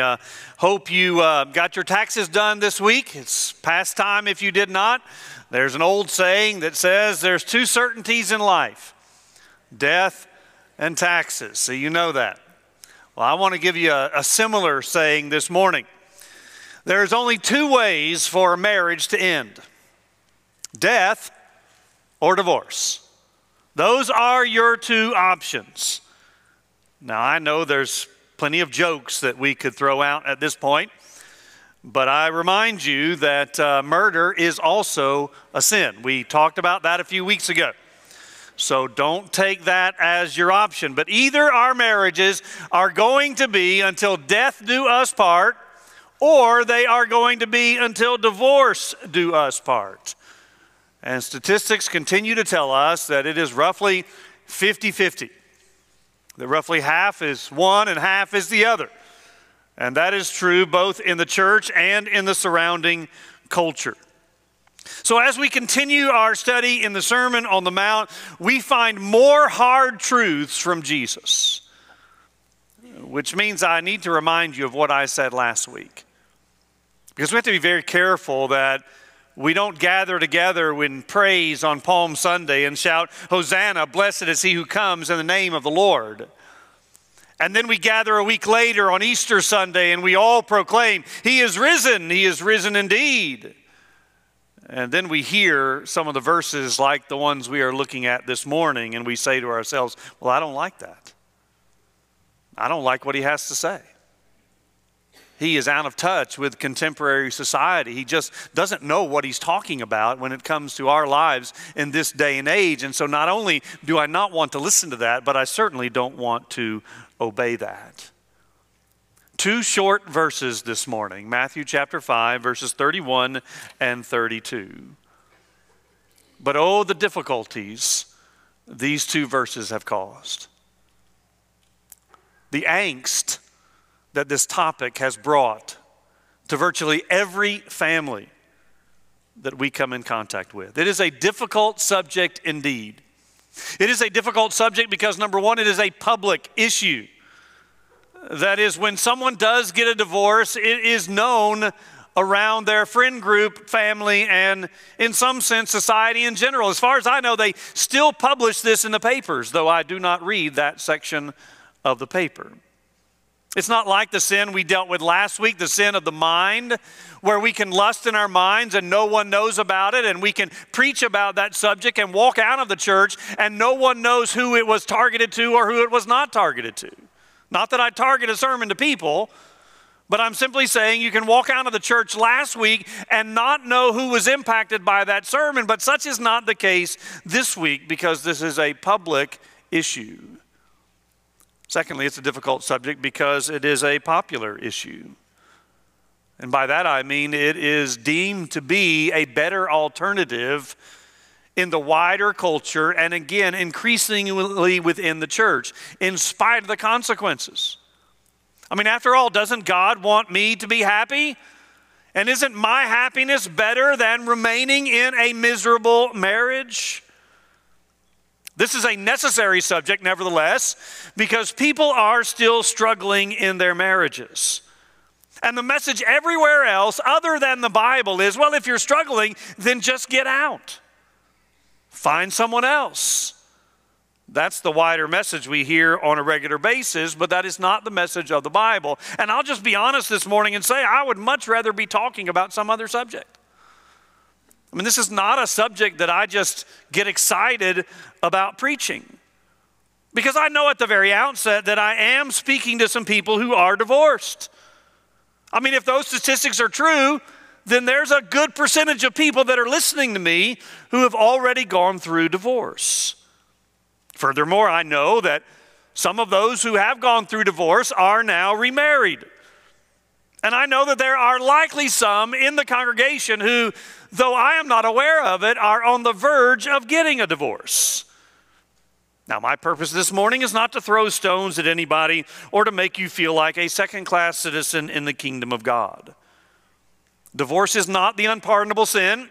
I uh, hope you uh, got your taxes done this week. It's past time if you did not. There's an old saying that says there's two certainties in life death and taxes. So you know that. Well, I want to give you a, a similar saying this morning. There's only two ways for a marriage to end death or divorce. Those are your two options. Now, I know there's plenty of jokes that we could throw out at this point. But I remind you that uh, murder is also a sin. We talked about that a few weeks ago. So don't take that as your option. But either our marriages are going to be until death do us part, or they are going to be until divorce do us part. And statistics continue to tell us that it is roughly 50 50. That roughly half is one and half is the other. And that is true both in the church and in the surrounding culture. So, as we continue our study in the Sermon on the Mount, we find more hard truths from Jesus, which means I need to remind you of what I said last week. Because we have to be very careful that we don't gather together in praise on Palm Sunday and shout, Hosanna, blessed is he who comes in the name of the Lord. And then we gather a week later on Easter Sunday and we all proclaim, He is risen, He is risen indeed. And then we hear some of the verses like the ones we are looking at this morning, and we say to ourselves, Well, I don't like that. I don't like what He has to say. He is out of touch with contemporary society. He just doesn't know what he's talking about when it comes to our lives in this day and age. And so, not only do I not want to listen to that, but I certainly don't want to obey that. Two short verses this morning Matthew chapter 5, verses 31 and 32. But oh, the difficulties these two verses have caused. The angst that this topic has brought to virtually every family that we come in contact with. It is a difficult subject indeed. It is a difficult subject because, number one, it is a public issue. That is, when someone does get a divorce, it is known around their friend group, family, and in some sense, society in general. As far as I know, they still publish this in the papers, though I do not read that section of the paper. It's not like the sin we dealt with last week, the sin of the mind, where we can lust in our minds and no one knows about it, and we can preach about that subject and walk out of the church and no one knows who it was targeted to or who it was not targeted to. Not that I target a sermon to people, but I'm simply saying you can walk out of the church last week and not know who was impacted by that sermon, but such is not the case this week because this is a public issue. Secondly, it's a difficult subject because it is a popular issue. And by that I mean it is deemed to be a better alternative in the wider culture and again increasingly within the church, in spite of the consequences. I mean, after all, doesn't God want me to be happy? And isn't my happiness better than remaining in a miserable marriage? This is a necessary subject, nevertheless, because people are still struggling in their marriages. And the message everywhere else, other than the Bible, is well, if you're struggling, then just get out. Find someone else. That's the wider message we hear on a regular basis, but that is not the message of the Bible. And I'll just be honest this morning and say I would much rather be talking about some other subject. I mean, this is not a subject that I just get excited about preaching. Because I know at the very outset that I am speaking to some people who are divorced. I mean, if those statistics are true, then there's a good percentage of people that are listening to me who have already gone through divorce. Furthermore, I know that some of those who have gone through divorce are now remarried. And I know that there are likely some in the congregation who, though I am not aware of it, are on the verge of getting a divorce. Now, my purpose this morning is not to throw stones at anybody or to make you feel like a second class citizen in the kingdom of God. Divorce is not the unpardonable sin,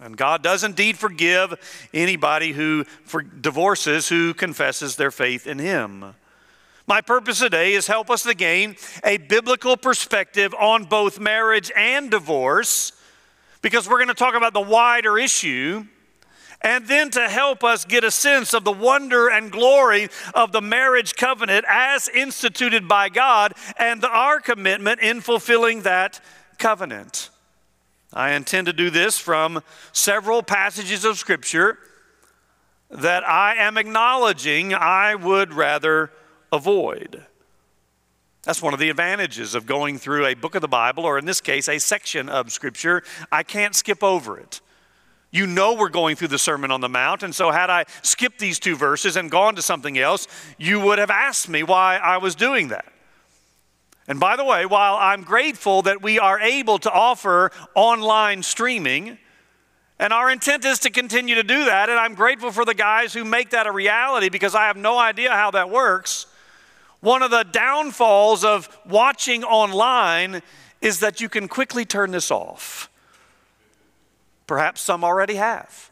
and God does indeed forgive anybody who for divorces who confesses their faith in Him. My purpose today is help us to gain a biblical perspective on both marriage and divorce because we're going to talk about the wider issue and then to help us get a sense of the wonder and glory of the marriage covenant as instituted by God and our commitment in fulfilling that covenant. I intend to do this from several passages of Scripture that I am acknowledging I would rather avoid. That's one of the advantages of going through a book of the Bible, or in this case, a section of Scripture. I can't skip over it. You know we're going through the Sermon on the Mount, and so had I skipped these two verses and gone to something else, you would have asked me why I was doing that. And by the way, while I'm grateful that we are able to offer online streaming, and our intent is to continue to do that, and I'm grateful for the guys who make that a reality because I have no idea how that works. One of the downfalls of watching online is that you can quickly turn this off. Perhaps some already have.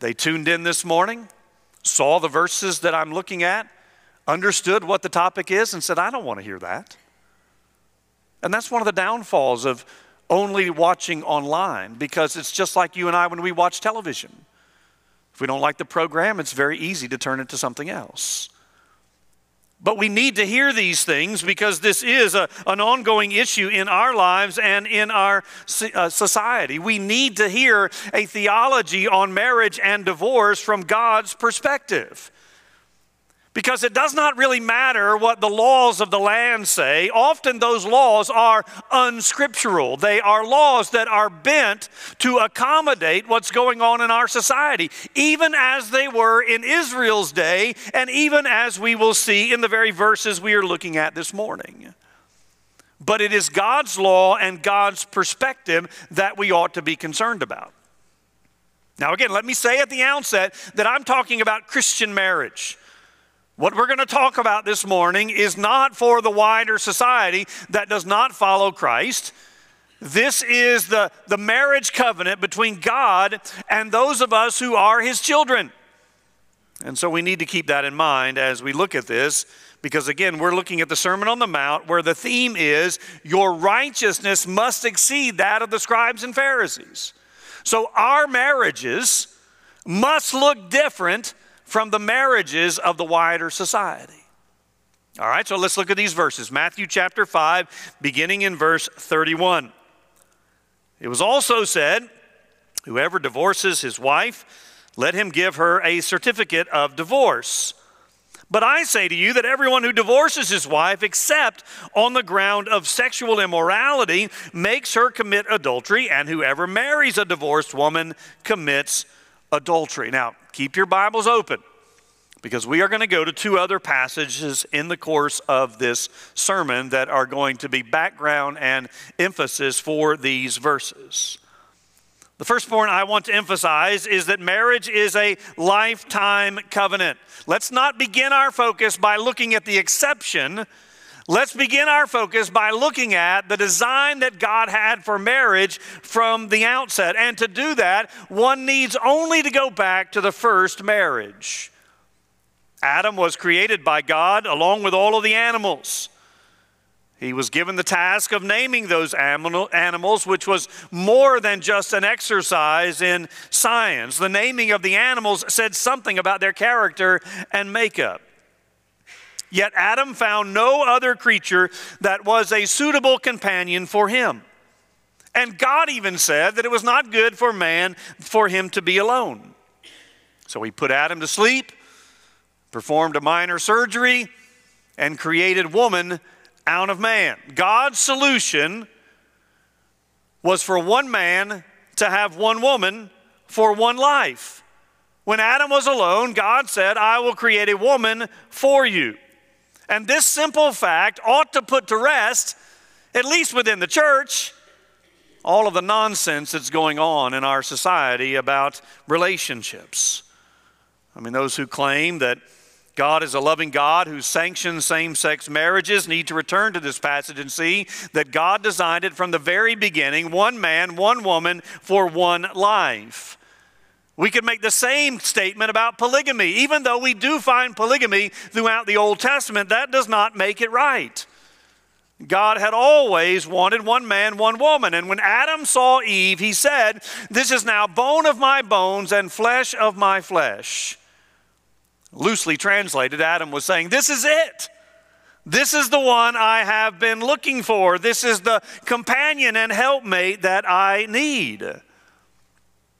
They tuned in this morning, saw the verses that I'm looking at, understood what the topic is, and said, I don't want to hear that. And that's one of the downfalls of only watching online because it's just like you and I when we watch television. If we don't like the program, it's very easy to turn it to something else. But we need to hear these things because this is a, an ongoing issue in our lives and in our uh, society. We need to hear a theology on marriage and divorce from God's perspective. Because it does not really matter what the laws of the land say. Often those laws are unscriptural. They are laws that are bent to accommodate what's going on in our society, even as they were in Israel's day, and even as we will see in the very verses we are looking at this morning. But it is God's law and God's perspective that we ought to be concerned about. Now, again, let me say at the outset that I'm talking about Christian marriage. What we're going to talk about this morning is not for the wider society that does not follow Christ. This is the, the marriage covenant between God and those of us who are his children. And so we need to keep that in mind as we look at this, because again, we're looking at the Sermon on the Mount where the theme is your righteousness must exceed that of the scribes and Pharisees. So our marriages must look different from the marriages of the wider society. All right, so let's look at these verses. Matthew chapter 5, beginning in verse 31. It was also said, Whoever divorces his wife, let him give her a certificate of divorce. But I say to you that everyone who divorces his wife, except on the ground of sexual immorality, makes her commit adultery, and whoever marries a divorced woman commits adultery. Now, keep your Bibles open because we are going to go to two other passages in the course of this sermon that are going to be background and emphasis for these verses. The first point I want to emphasize is that marriage is a lifetime covenant. Let's not begin our focus by looking at the exception. Let's begin our focus by looking at the design that God had for marriage from the outset. And to do that, one needs only to go back to the first marriage. Adam was created by God along with all of the animals. He was given the task of naming those animals, which was more than just an exercise in science. The naming of the animals said something about their character and makeup. Yet Adam found no other creature that was a suitable companion for him. And God even said that it was not good for man for him to be alone. So he put Adam to sleep performed a minor surgery, and created woman out of man. God's solution was for one man to have one woman for one life. When Adam was alone, God said, I will create a woman for you. And this simple fact ought to put to rest at least within the church, all of the nonsense that's going on in our society about relationships. I mean, those who claim that God is a loving God who sanctions same sex marriages need to return to this passage and see that God designed it from the very beginning one man, one woman for one life. We could make the same statement about polygamy. Even though we do find polygamy throughout the Old Testament, that does not make it right. God had always wanted one man, one woman. And when Adam saw Eve, he said, This is now bone of my bones and flesh of my flesh. Loosely translated, Adam was saying, This is it. This is the one I have been looking for. This is the companion and helpmate that I need.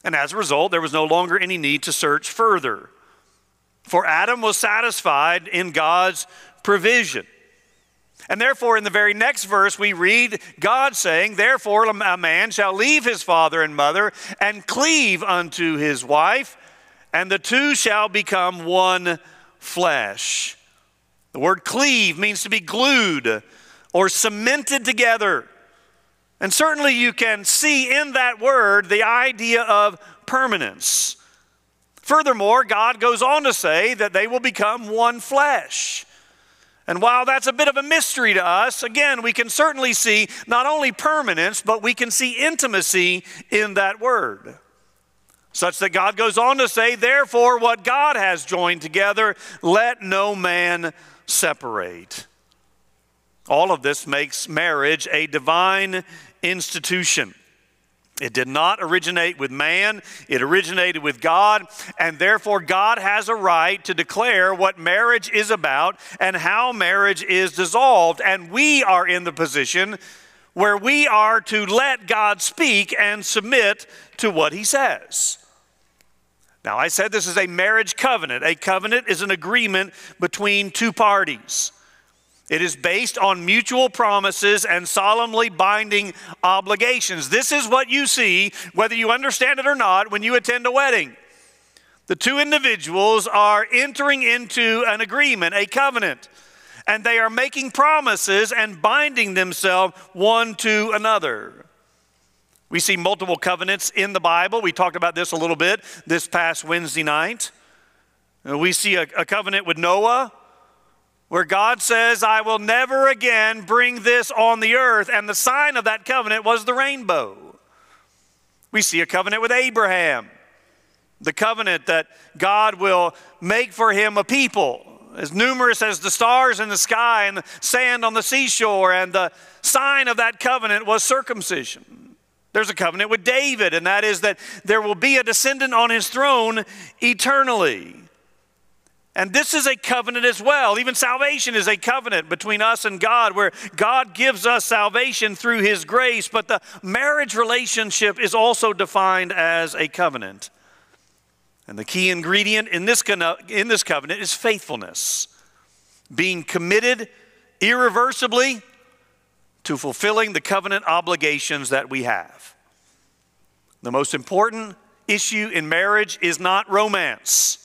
And as a result, there was no longer any need to search further. For Adam was satisfied in God's provision. And therefore, in the very next verse, we read God saying, Therefore, a man shall leave his father and mother and cleave unto his wife, and the two shall become one flesh. The word cleave means to be glued or cemented together. And certainly you can see in that word the idea of permanence. Furthermore, God goes on to say that they will become one flesh. And while that's a bit of a mystery to us, again, we can certainly see not only permanence, but we can see intimacy in that word. Such that God goes on to say, Therefore, what God has joined together, let no man separate. All of this makes marriage a divine institution. It did not originate with man, it originated with God, and therefore God has a right to declare what marriage is about and how marriage is dissolved. And we are in the position where we are to let God speak and submit to what he says. Now, I said this is a marriage covenant. A covenant is an agreement between two parties. It is based on mutual promises and solemnly binding obligations. This is what you see, whether you understand it or not, when you attend a wedding. The two individuals are entering into an agreement, a covenant, and they are making promises and binding themselves one to another. We see multiple covenants in the Bible. We talked about this a little bit this past Wednesday night. Uh, we see a, a covenant with Noah where God says, I will never again bring this on the earth. And the sign of that covenant was the rainbow. We see a covenant with Abraham, the covenant that God will make for him a people as numerous as the stars in the sky and the sand on the seashore. And the sign of that covenant was circumcision. There's a covenant with David, and that is that there will be a descendant on his throne eternally. And this is a covenant as well. Even salvation is a covenant between us and God, where God gives us salvation through His grace, but the marriage relationship is also defined as a covenant. And the key ingredient in this, in this covenant is faithfulness, being committed irreversibly to fulfilling the covenant obligations that we have. The most important issue in marriage is not romance.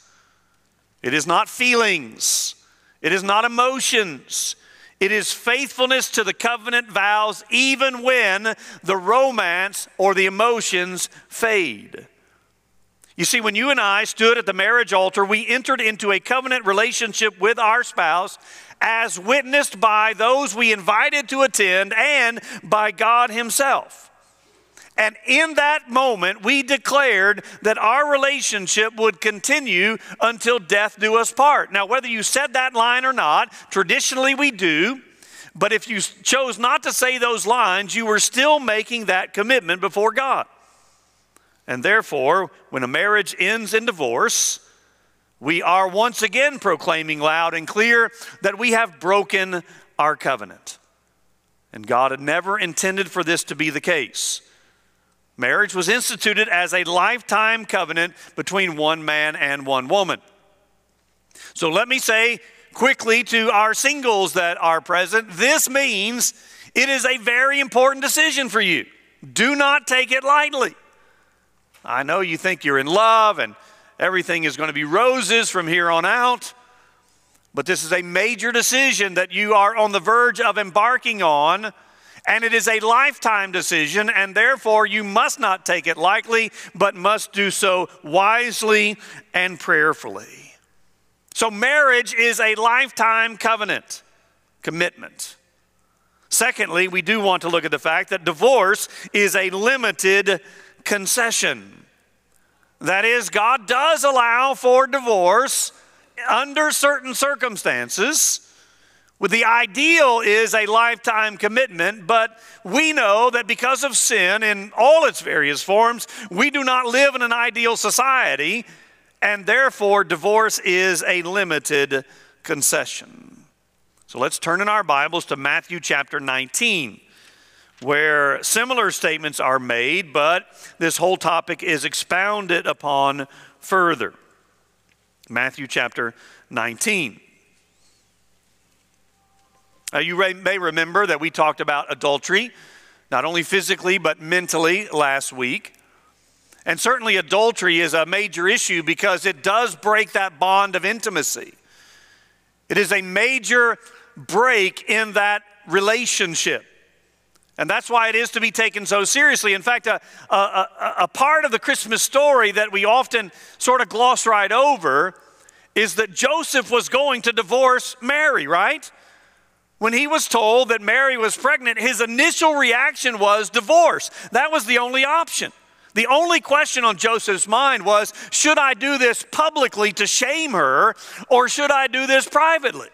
It is not feelings, it is not emotions. It is faithfulness to the covenant vows, even when the romance or the emotions fade. You see, when you and I stood at the marriage altar, we entered into a covenant relationship with our spouse as witnessed by those we invited to attend and by God Himself. And in that moment, we declared that our relationship would continue until death do us part. Now, whether you said that line or not, traditionally we do. But if you chose not to say those lines, you were still making that commitment before God. And therefore, when a marriage ends in divorce, we are once again proclaiming loud and clear that we have broken our covenant. And God had never intended for this to be the case. Marriage was instituted as a lifetime covenant between one man and one woman. So let me say quickly to our singles that are present this means it is a very important decision for you. Do not take it lightly. I know you think you're in love and everything is going to be roses from here on out, but this is a major decision that you are on the verge of embarking on And it is a lifetime decision, and therefore you must not take it lightly, but must do so wisely and prayerfully. So, marriage is a lifetime covenant, commitment. Secondly, we do want to look at the fact that divorce is a limited concession. That is, God does allow for divorce under certain circumstances. With the ideal is a lifetime commitment, but we know that because of sin in all its various forms, we do not live in an ideal society, and therefore divorce is a limited concession. So let's turn in our Bibles to Matthew chapter 19, where similar statements are made, but this whole topic is expounded upon further. Matthew chapter 19. Uh, you may remember that we talked about adultery, not only physically, but mentally last week. And certainly, adultery is a major issue because it does break that bond of intimacy. It is a major break in that relationship. And that's why it is to be taken so seriously. In fact, a, a, a, a part of the Christmas story that we often sort of gloss right over is that Joseph was going to divorce Mary, right? When he was told that Mary was pregnant, his initial reaction was divorce. That was the only option. The only question on Joseph's mind was should I do this publicly to shame her, or should I do this privately?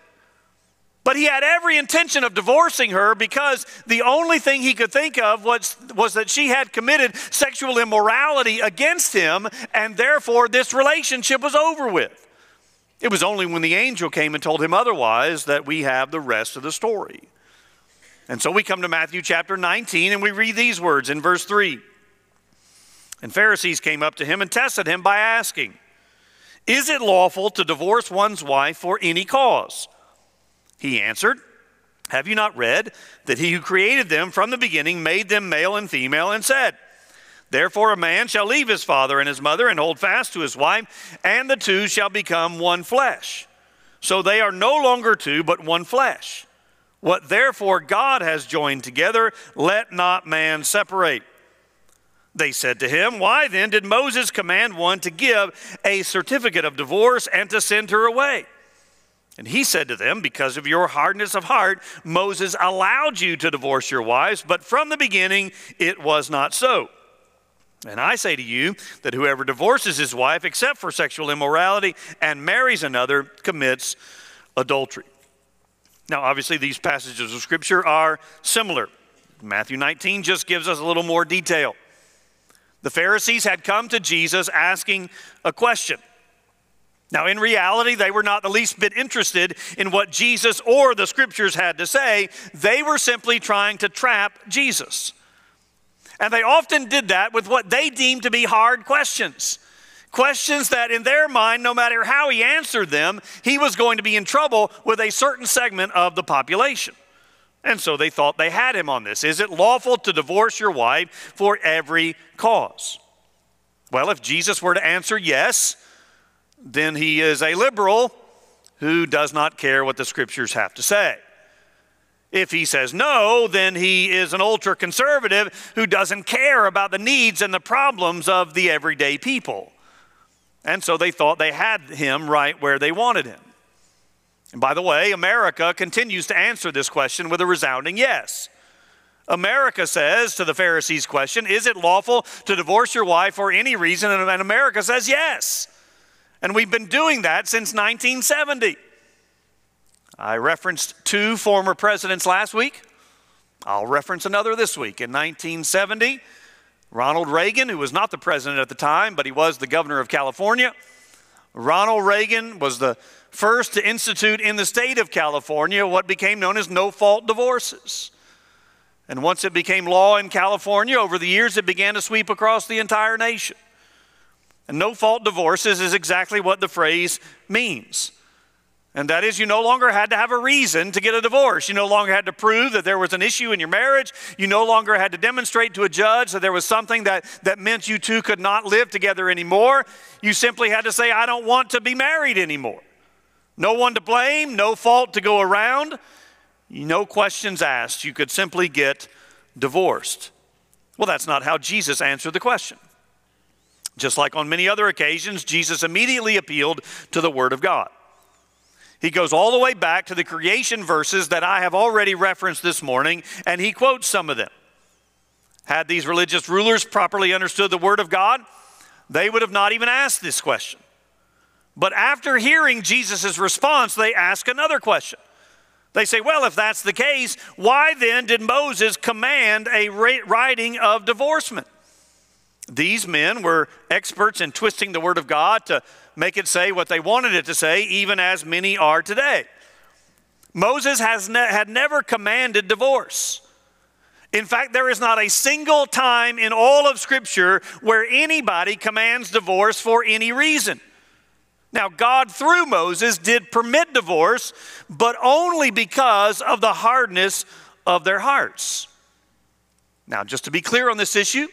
But he had every intention of divorcing her because the only thing he could think of was, was that she had committed sexual immorality against him, and therefore this relationship was over with. It was only when the angel came and told him otherwise that we have the rest of the story. And so we come to Matthew chapter 19 and we read these words in verse 3. And Pharisees came up to him and tested him by asking, Is it lawful to divorce one's wife for any cause? He answered, Have you not read that he who created them from the beginning made them male and female and said, Therefore, a man shall leave his father and his mother and hold fast to his wife, and the two shall become one flesh. So they are no longer two, but one flesh. What therefore God has joined together, let not man separate. They said to him, Why then did Moses command one to give a certificate of divorce and to send her away? And he said to them, Because of your hardness of heart, Moses allowed you to divorce your wives, but from the beginning it was not so. And I say to you that whoever divorces his wife, except for sexual immorality, and marries another, commits adultery. Now, obviously, these passages of Scripture are similar. Matthew 19 just gives us a little more detail. The Pharisees had come to Jesus asking a question. Now, in reality, they were not the least bit interested in what Jesus or the scriptures had to say. They were simply trying to trap Jesus. And they often did that with what they deemed to be hard questions. Questions that, in their mind, no matter how he answered them, he was going to be in trouble with a certain segment of the population. And so they thought they had him on this. Is it lawful to divorce your wife for every cause? Well, if Jesus were to answer yes, then he is a liberal who does not care what the scriptures have to say. If he says no, then he is an ultra conservative who doesn't care about the needs and the problems of the everyday people. And so they thought they had him right where they wanted him. And by the way, America continues to answer this question with a resounding yes. America says to the Pharisees' question, Is it lawful to divorce your wife for any reason? And America says yes. And we've been doing that since 1970. I referenced two former presidents last week. I'll reference another this week. In 1970, Ronald Reagan, who was not the president at the time, but he was the governor of California, Ronald Reagan was the first to institute in the state of California what became known as no fault divorces. And once it became law in California, over the years it began to sweep across the entire nation. And no fault divorces is exactly what the phrase means. And that is, you no longer had to have a reason to get a divorce. You no longer had to prove that there was an issue in your marriage. You no longer had to demonstrate to a judge that there was something that, that meant you two could not live together anymore. You simply had to say, I don't want to be married anymore. No one to blame, no fault to go around. no questions asked, you could simply get divorced. Well, that's not how Jesus answered the question. Just like on many other occasions, Jesus immediately appealed to the Word of God. He goes all the way back to the creation verses that I have already referenced this morning, and he quotes some of them. Had these religious rulers properly understood the Word of God, they would have not even asked this question. But after hearing Jesus' response, they ask another question. They say, well, if that's the case, why then did Moses command a writing of divorcement? These men were experts in twisting the Word of God to make it say what they wanted it to say, even as many are today. Moses has ne- had never commanded divorce. In fact, there is not a single time in all of Scripture where anybody commands divorce for any reason. Now, God, through Moses, did permit divorce, but only because of the hardness of their hearts. Now, just to be clear on this issue,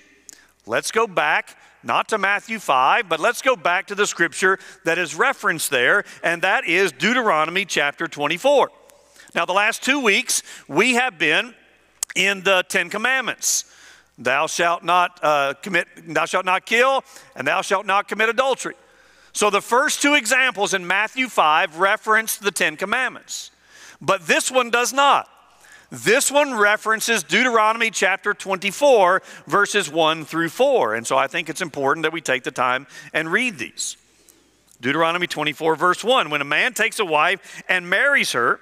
let's go back not to Matthew 5, but let's go back to the scripture that is referenced there, and that is Deuteronomy chapter 24. Now, the last two weeks, we have been in the Ten Commandments. Thou shalt not uh, commit, thou shalt not kill, and thou shalt not commit adultery. So the first two examples in Matthew 5 reference the Ten Commandments, but this one does not. This one references Deuteronomy chapter 24, verses 1 through 4. And so I think it's important that we take the time and read these. Deuteronomy 24, verse 1 When a man takes a wife and marries her,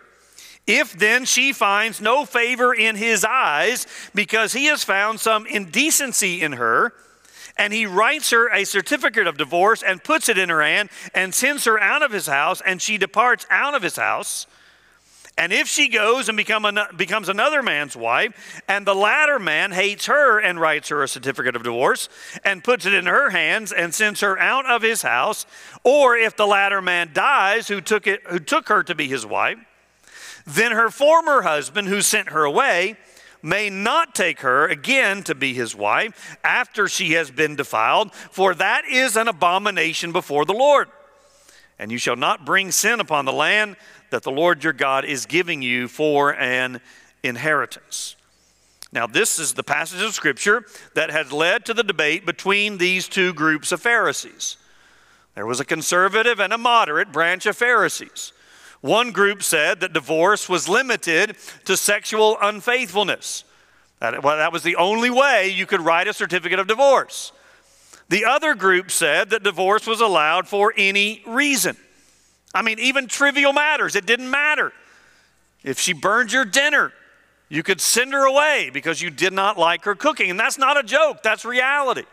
if then she finds no favor in his eyes because he has found some indecency in her, and he writes her a certificate of divorce and puts it in her hand and sends her out of his house, and she departs out of his house, and if she goes and become an, becomes another man's wife, and the latter man hates her and writes her a certificate of divorce and puts it in her hands and sends her out of his house, or if the latter man dies who took, it, who took her to be his wife, then her former husband who sent her away may not take her again to be his wife after she has been defiled, for that is an abomination before the Lord. And you shall not bring sin upon the land that the Lord your God is giving you for an inheritance. Now, this is the passage of Scripture that has led to the debate between these two groups of Pharisees. There was a conservative and a moderate branch of Pharisees. One group said that divorce was limited to sexual unfaithfulness. That, well, that was the only way you could write a certificate of divorce. The other group said that divorce was allowed for any reason. I mean, even trivial matters, it didn't matter. If she burned your dinner, you could send her away because you did not like her cooking. And that's not a joke, that's reality.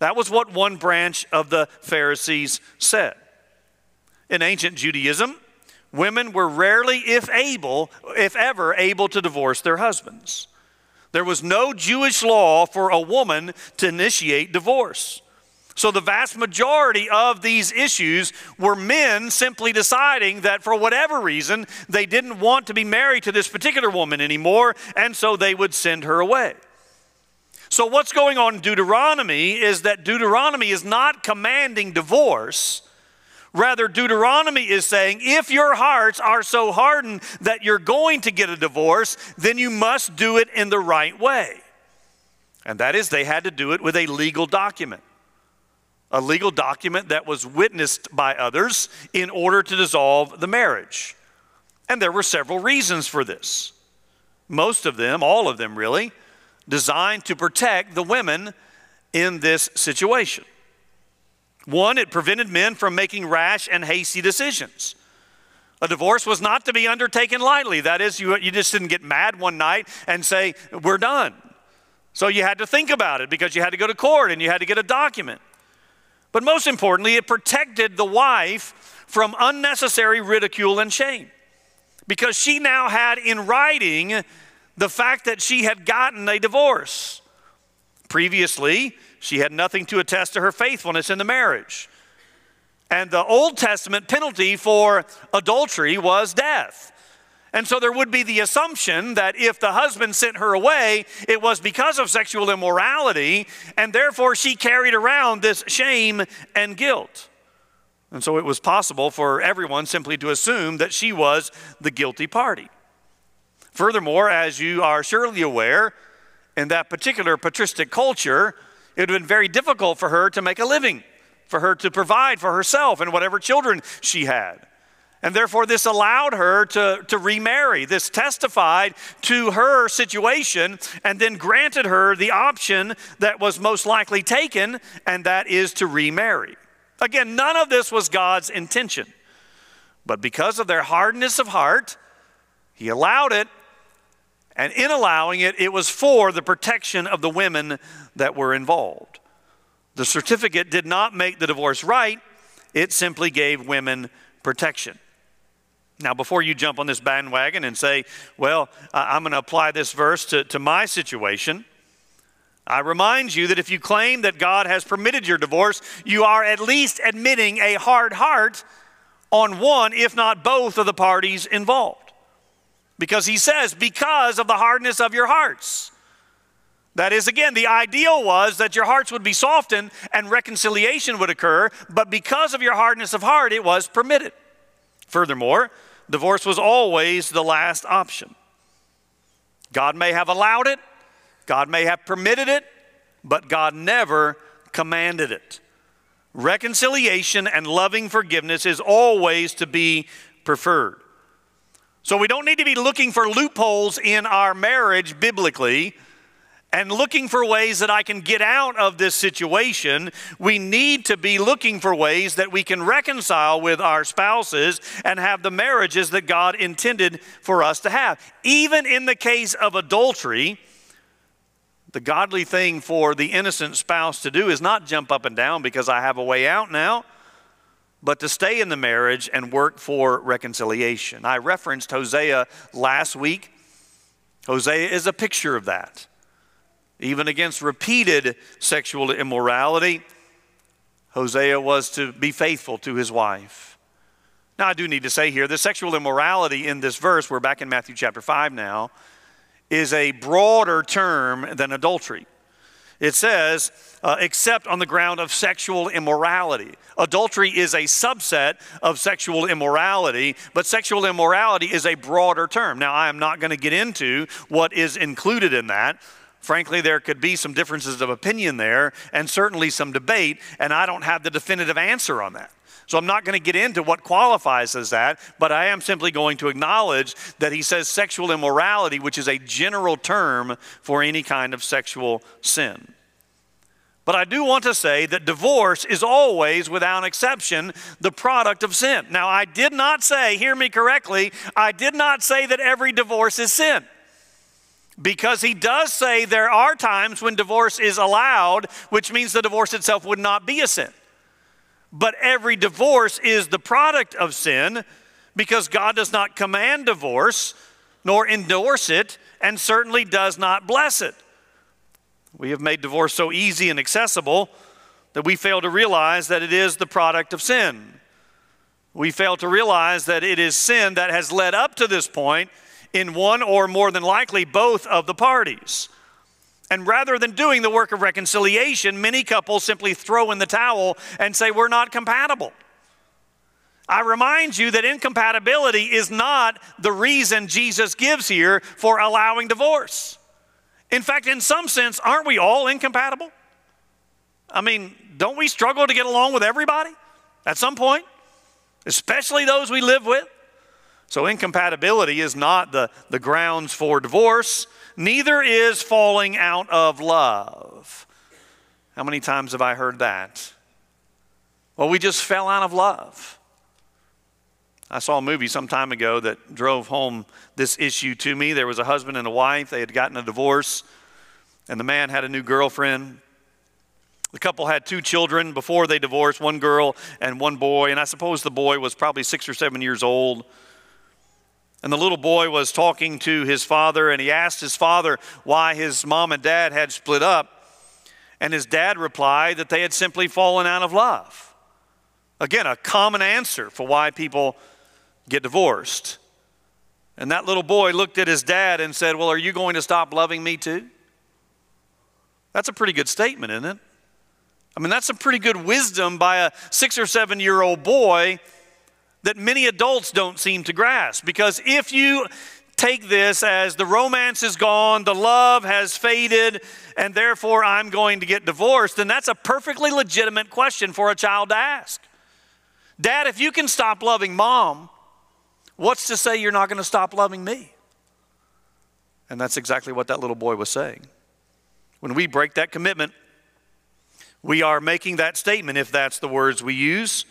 That was what one branch of the Pharisees said. In ancient Judaism, women were rarely, if able, if ever, able to divorce their husbands. There was no Jewish law for a woman to initiate divorce. So, the vast majority of these issues were men simply deciding that for whatever reason, they didn't want to be married to this particular woman anymore, and so they would send her away. So, what's going on in Deuteronomy is that Deuteronomy is not commanding divorce. Rather, Deuteronomy is saying if your hearts are so hardened that you're going to get a divorce, then you must do it in the right way. And that is, they had to do it with a legal document a legal document that was witnessed by others in order to dissolve the marriage. And there were several reasons for this. Most of them, all of them really, designed to protect the women in this situation. One, it prevented men from making rash and hasty decisions. A divorce was not to be undertaken lightly. That is, you, you just didn't get mad one night and say, We're done. So you had to think about it because you had to go to court and you had to get a document. But most importantly, it protected the wife from unnecessary ridicule and shame because she now had in writing the fact that she had gotten a divorce. Previously, she had nothing to attest to her faithfulness in the marriage. And the Old Testament penalty for adultery was death. And so there would be the assumption that if the husband sent her away, it was because of sexual immorality, and therefore she carried around this shame and guilt. And so it was possible for everyone simply to assume that she was the guilty party. Furthermore, as you are surely aware, in that particular patristic culture, it would have been very difficult for her to make a living, for her to provide for herself and whatever children she had. And therefore, this allowed her to, to remarry. This testified to her situation and then granted her the option that was most likely taken, and that is to remarry. Again, none of this was God's intention. But because of their hardness of heart, He allowed it. And in allowing it, it was for the protection of the women that were involved. The certificate did not make the divorce right, it simply gave women protection. Now, before you jump on this bandwagon and say, well, I'm going to apply this verse to, to my situation, I remind you that if you claim that God has permitted your divorce, you are at least admitting a hard heart on one, if not both, of the parties involved. Because he says, because of the hardness of your hearts. That is, again, the ideal was that your hearts would be softened and reconciliation would occur, but because of your hardness of heart, it was permitted. Furthermore, divorce was always the last option. God may have allowed it, God may have permitted it, but God never commanded it. Reconciliation and loving forgiveness is always to be preferred. So we don't need to be looking for loopholes in our marriage biblically and looking for ways that I can get out of this situation, we need to be looking for ways that we can reconcile with our spouses and have the marriages that God intended for us to have. Even in the case of adultery, the godly thing for the innocent spouse to do is not jump up and down because I have a way out now, but to stay in the marriage and work for reconciliation. I referenced Hosea last week. Hosea is a picture of that even against repeated sexual immorality, Hosea was to be faithful to his wife. Now, I do need to say here the sexual immorality in this verse, we're back in Matthew chapter 5 now, is a broader term than adultery. It says, uh, except on the ground of sexual immorality. Adultery is a subset of sexual immorality, but sexual immorality is a broader term. Now, I am not going to get into what is included in that. Frankly, there could be some differences of opinion there and certainly some debate, and I don't have the definitive answer on that. So I'm not going to get into what qualifies as that, but I am simply going to acknowledge that he says sexual immorality, which is a general term for any kind of sexual sin. But I do want to say that divorce is always, without exception, the product of sin. Now, I did not say, hear me correctly, I did not say that every divorce is sin. Because he does say there are times when divorce is allowed, which means the divorce itself would not be a sin. But every divorce is the product of sin because God does not command divorce nor endorse it and certainly does not bless it. We have made divorce so easy and accessible that we fail to realize that it is the product of sin. We fail to realize that it is sin that has led up to this point in one or more than likely both of the parties. And rather than doing the work of reconciliation, many couples simply throw in the towel and say, We're not compatible. I remind you that incompatibility is not the reason Jesus gives here for allowing divorce. In fact, in some sense, aren't we all incompatible? I mean, don't we struggle to get along with everybody at some point, especially those we live with? So, incompatibility is not the, the grounds for divorce, neither is falling out of love. How many times have I heard that? Well, we just fell out of love. I saw a movie some time ago that drove home this issue to me. There was a husband and a wife, they had gotten a divorce, and the man had a new girlfriend. The couple had two children before they divorced one girl and one boy, and I suppose the boy was probably six or seven years old. And the little boy was talking to his father, and he asked his father why his mom and dad had split up. And his dad replied that they had simply fallen out of love. Again, a common answer for why people get divorced. And that little boy looked at his dad and said, Well, are you going to stop loving me too? That's a pretty good statement, isn't it? I mean, that's some pretty good wisdom by a six or seven year old boy that many adults don't seem to grasp. Because if you take this as the romance is gone, the love has faded, and therefore I'm going to get divorced, then that's a perfectly legitimate question for a child to ask. Dad, if you can stop loving mom, what's to say you're not going to stop loving me? And that's exactly what that little boy was saying. When we break that commitment, we are making that statement if that's the words we use.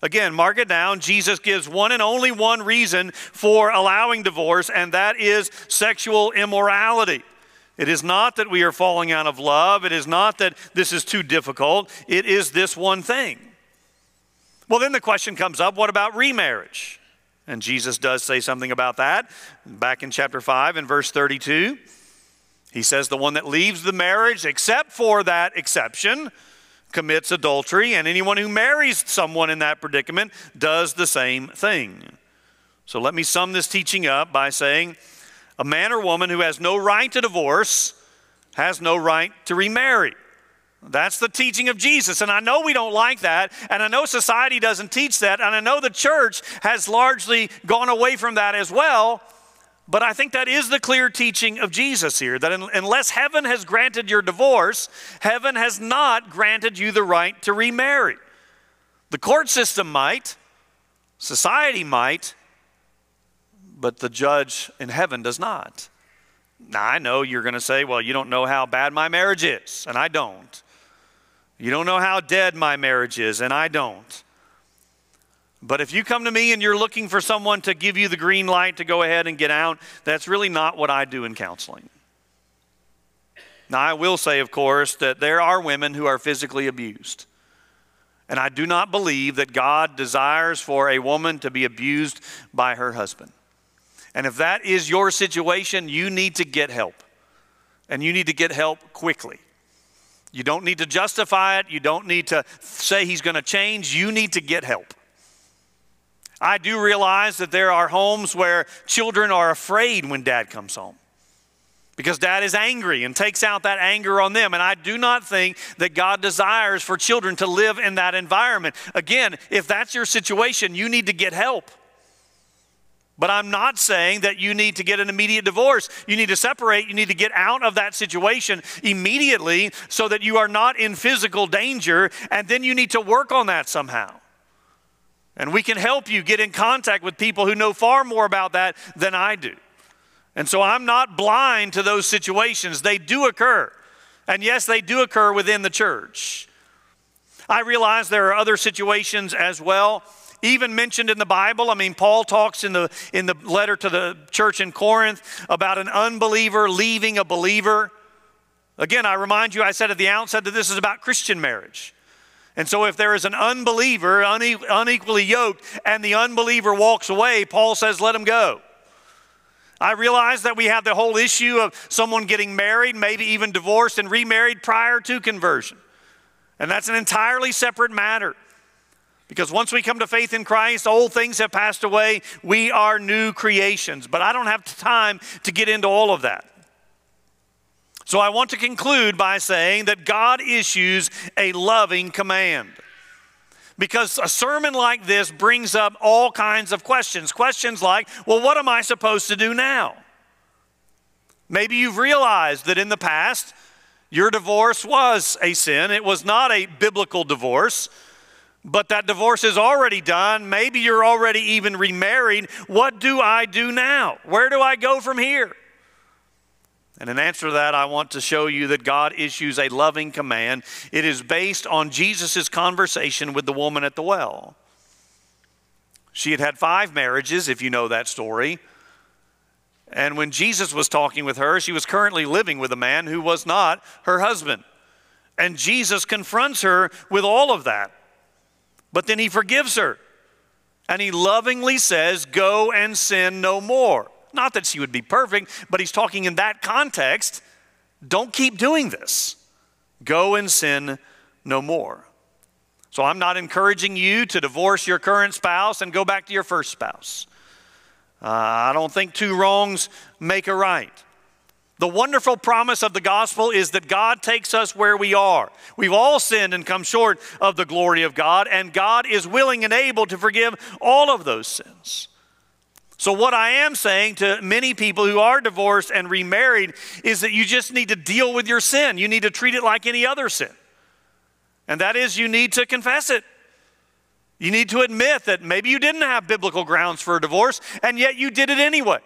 Again, mark it down. Jesus gives one and only one reason for allowing divorce, and that is sexual immorality. It is not that we are falling out of love. It is not that this is too difficult. It is this one thing. Well, then the question comes up what about remarriage? And Jesus does say something about that back in chapter 5 and verse 32. He says, The one that leaves the marriage, except for that exception, commits adultery, and anyone who marries someone in that predicament does the same thing. So let me sum this teaching up by saying a man or woman who has no right to divorce has no right to remarry. That's the teaching of Jesus. And I know we don't like that. And I know society doesn't teach that. And I know the church has largely gone away from that as well. But I think that is the clear teaching of Jesus here that unless heaven has granted your divorce, heaven has not granted you the right to remarry. The court system might, society might, but the judge in heaven does not. Now, I know you're going to say, well, you don't know how bad my marriage is, and I don't. You don't know how dead my marriage is, and I don't. But if you come to me and you're looking for someone to give you the green light to go ahead and get out, that's really not what I do in counseling. Now, I will say, of course, that there are women who are physically abused. And I do not believe that God desires for a woman to be abused by her husband. And if that is your situation, you need to get help. And you need to get help quickly. You don't need to justify it. You don't need to say he's going to change. You need to get help. I do realize that there are homes where children are afraid when dad comes home because dad is angry and takes out that anger on them. And I do not think that God desires for children to live in that environment. Again, if that's your situation, you need to get help. But I'm not saying that you need to get an immediate divorce. You need to separate. You need to get out of that situation immediately so that you are not in physical danger. And then you need to work on that somehow. And we can help you get in contact with people who know far more about that than I do. And so I'm not blind to those situations. They do occur. And yes, they do occur within the church. I realize there are other situations as well even mentioned in the Bible. I mean, Paul talks in the, in the letter to the church in Corinth about an unbeliever leaving a believer. Again, I remind you, I said at the outset that this is about Christian marriage. And so, if there is an unbeliever, une- unequally yoked, and the unbeliever walks away, Paul says, let him go. I realize that we have the whole issue of someone getting married, maybe even divorced and remarried prior to conversion. And that's an entirely separate matter. Because once we come to faith in Christ, old things have passed away. We are new creations. But I don't have time to get into all of that. So I want to conclude by saying that God issues a loving command. Because a sermon like this brings up all kinds of questions. Questions like, well, what am I supposed to do now? Maybe you've realized that in the past, your divorce was a sin. It was not a biblical divorce but that divorce is already done. Maybe you're already even remarried. What do I do now? Where do I go from here? And in answer to that, I want to show you that God issues a loving command. It is based on Jesus' conversation with the woman at the well. She had had five marriages, if you know that story. And when Jesus was talking with her, she was currently living with a man who was not her husband. And Jesus confronts her with all of that. But then he forgives her. And he lovingly says, Go and sin no more. Not that she would be perfect, but he's talking in that context. Don't keep doing this. Go and sin no more. So I'm not encouraging you to divorce your current spouse and go back to your first spouse. Uh, I don't think two wrongs make a right. The wonderful promise of the gospel is that God takes us where we are. We've all sinned and come short of the glory of God, and God is willing and able to forgive all of those sins. So, what I am saying to many people who are divorced and remarried is that you just need to deal with your sin. You need to treat it like any other sin. And that is, you need to confess it. You need to admit that maybe you didn't have biblical grounds for a divorce, and yet you did it anyway.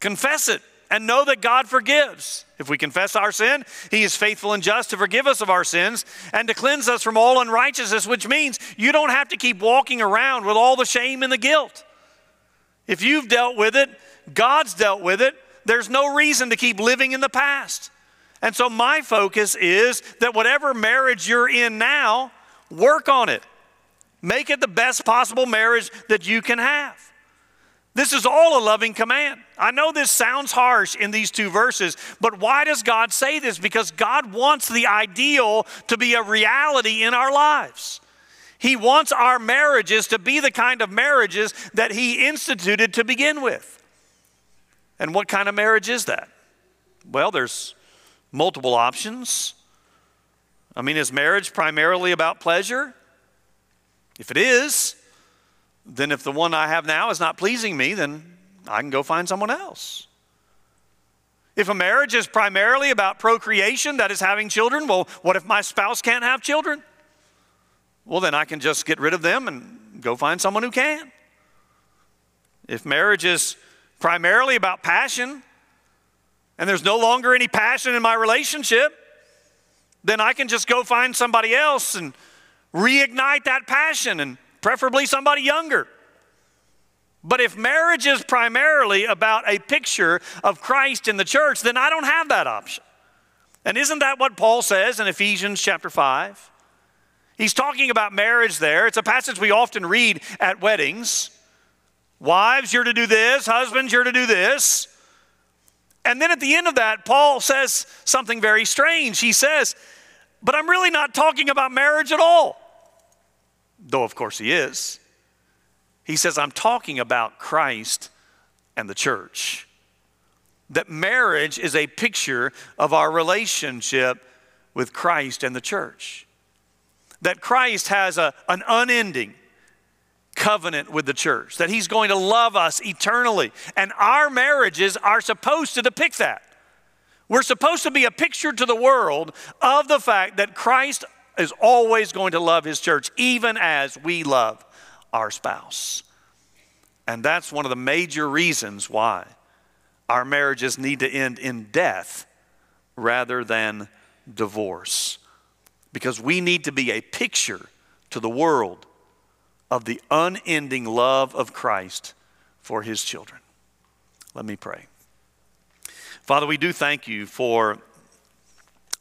Confess it and know that God forgives. If we confess our sin, He is faithful and just to forgive us of our sins and to cleanse us from all unrighteousness, which means you don't have to keep walking around with all the shame and the guilt. If you've dealt with it, God's dealt with it, there's no reason to keep living in the past. And so, my focus is that whatever marriage you're in now, work on it. Make it the best possible marriage that you can have. This is all a loving command. I know this sounds harsh in these two verses, but why does God say this? Because God wants the ideal to be a reality in our lives. He wants our marriages to be the kind of marriages that He instituted to begin with. And what kind of marriage is that? Well, there's multiple options. I mean, is marriage primarily about pleasure? If it is, then if the one I have now is not pleasing me, then I can go find someone else. If a marriage is primarily about procreation, that is having children, well, what if my spouse can't have children? Well, then I can just get rid of them and go find someone who can. If marriage is primarily about passion and there's no longer any passion in my relationship, then I can just go find somebody else and reignite that passion and preferably somebody younger. But if marriage is primarily about a picture of Christ in the church, then I don't have that option. And isn't that what Paul says in Ephesians chapter 5? He's talking about marriage there. It's a passage we often read at weddings. Wives, you're to do this. Husbands, you're to do this. And then at the end of that, Paul says something very strange. He says, But I'm really not talking about marriage at all though of course he is. He says, I'm talking about Christ and the church. That marriage is a picture of our relationship with Christ and the church. That Christ has a, an unending covenant with the church, that he's going to love us eternally. And our marriages are supposed to depict that. We're supposed to be a picture to the world of the fact that Christ is always going to love his church, even as we love our spouse. And that's one of the major reasons why our marriages need to end in death rather than divorce. Because we need to be a picture to the world of the unending love of Christ for his children. Let me pray. Father, we do thank you for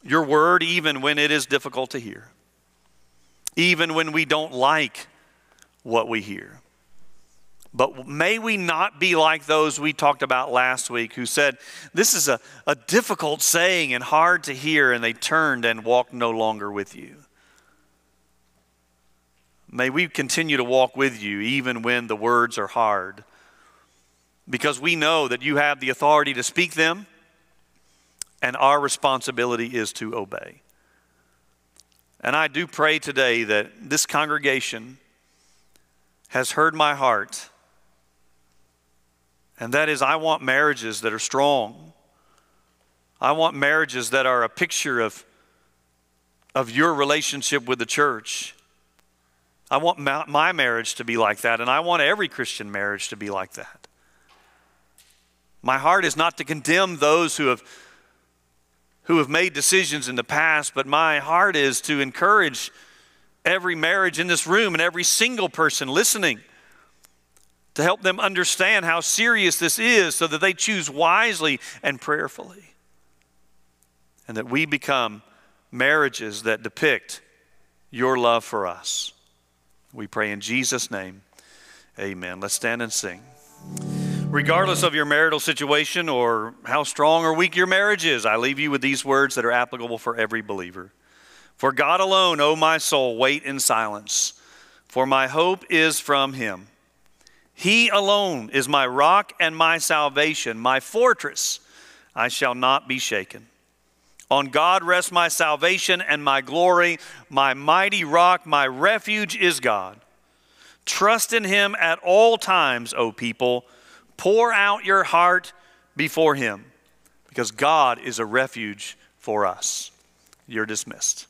your word even when it is difficult to hear, even when we don't like what we hear. But may we not be like those we talked about last week who said, This is a, a difficult saying and hard to hear, and they turned and walked no longer with you. May we continue to walk with you even when the words are hard, because we know that you have the authority to speak them and our responsibility is to obey. And I do pray today that this congregation has heard my heart, and that is, I want marriages that are strong. I want marriages that are a picture of, of your relationship with the church. I want my, my marriage to be like that, and I want every Christian marriage to be like that. My heart is not to condemn those who have who have made decisions in the past, but my heart is to encourage every marriage in this room and every single person listening to help them understand how serious this is so that they choose wisely and prayerfully. And that we become marriages that depict your love for us. We pray in Jesus' name. Amen. Let's stand and sing. Regardless of your marital situation or how strong or weak your marriage is, I leave you with these words that are applicable for every believer. For God alone, O my soul, wait in silence, for my hope is from Him. He alone is my rock and my salvation, my fortress. I shall not be shaken. On God rests my salvation and my glory. My mighty rock, my refuge is God. Trust in him at all times, O people. Pour out your heart before him, because God is a refuge for us. You're dismissed.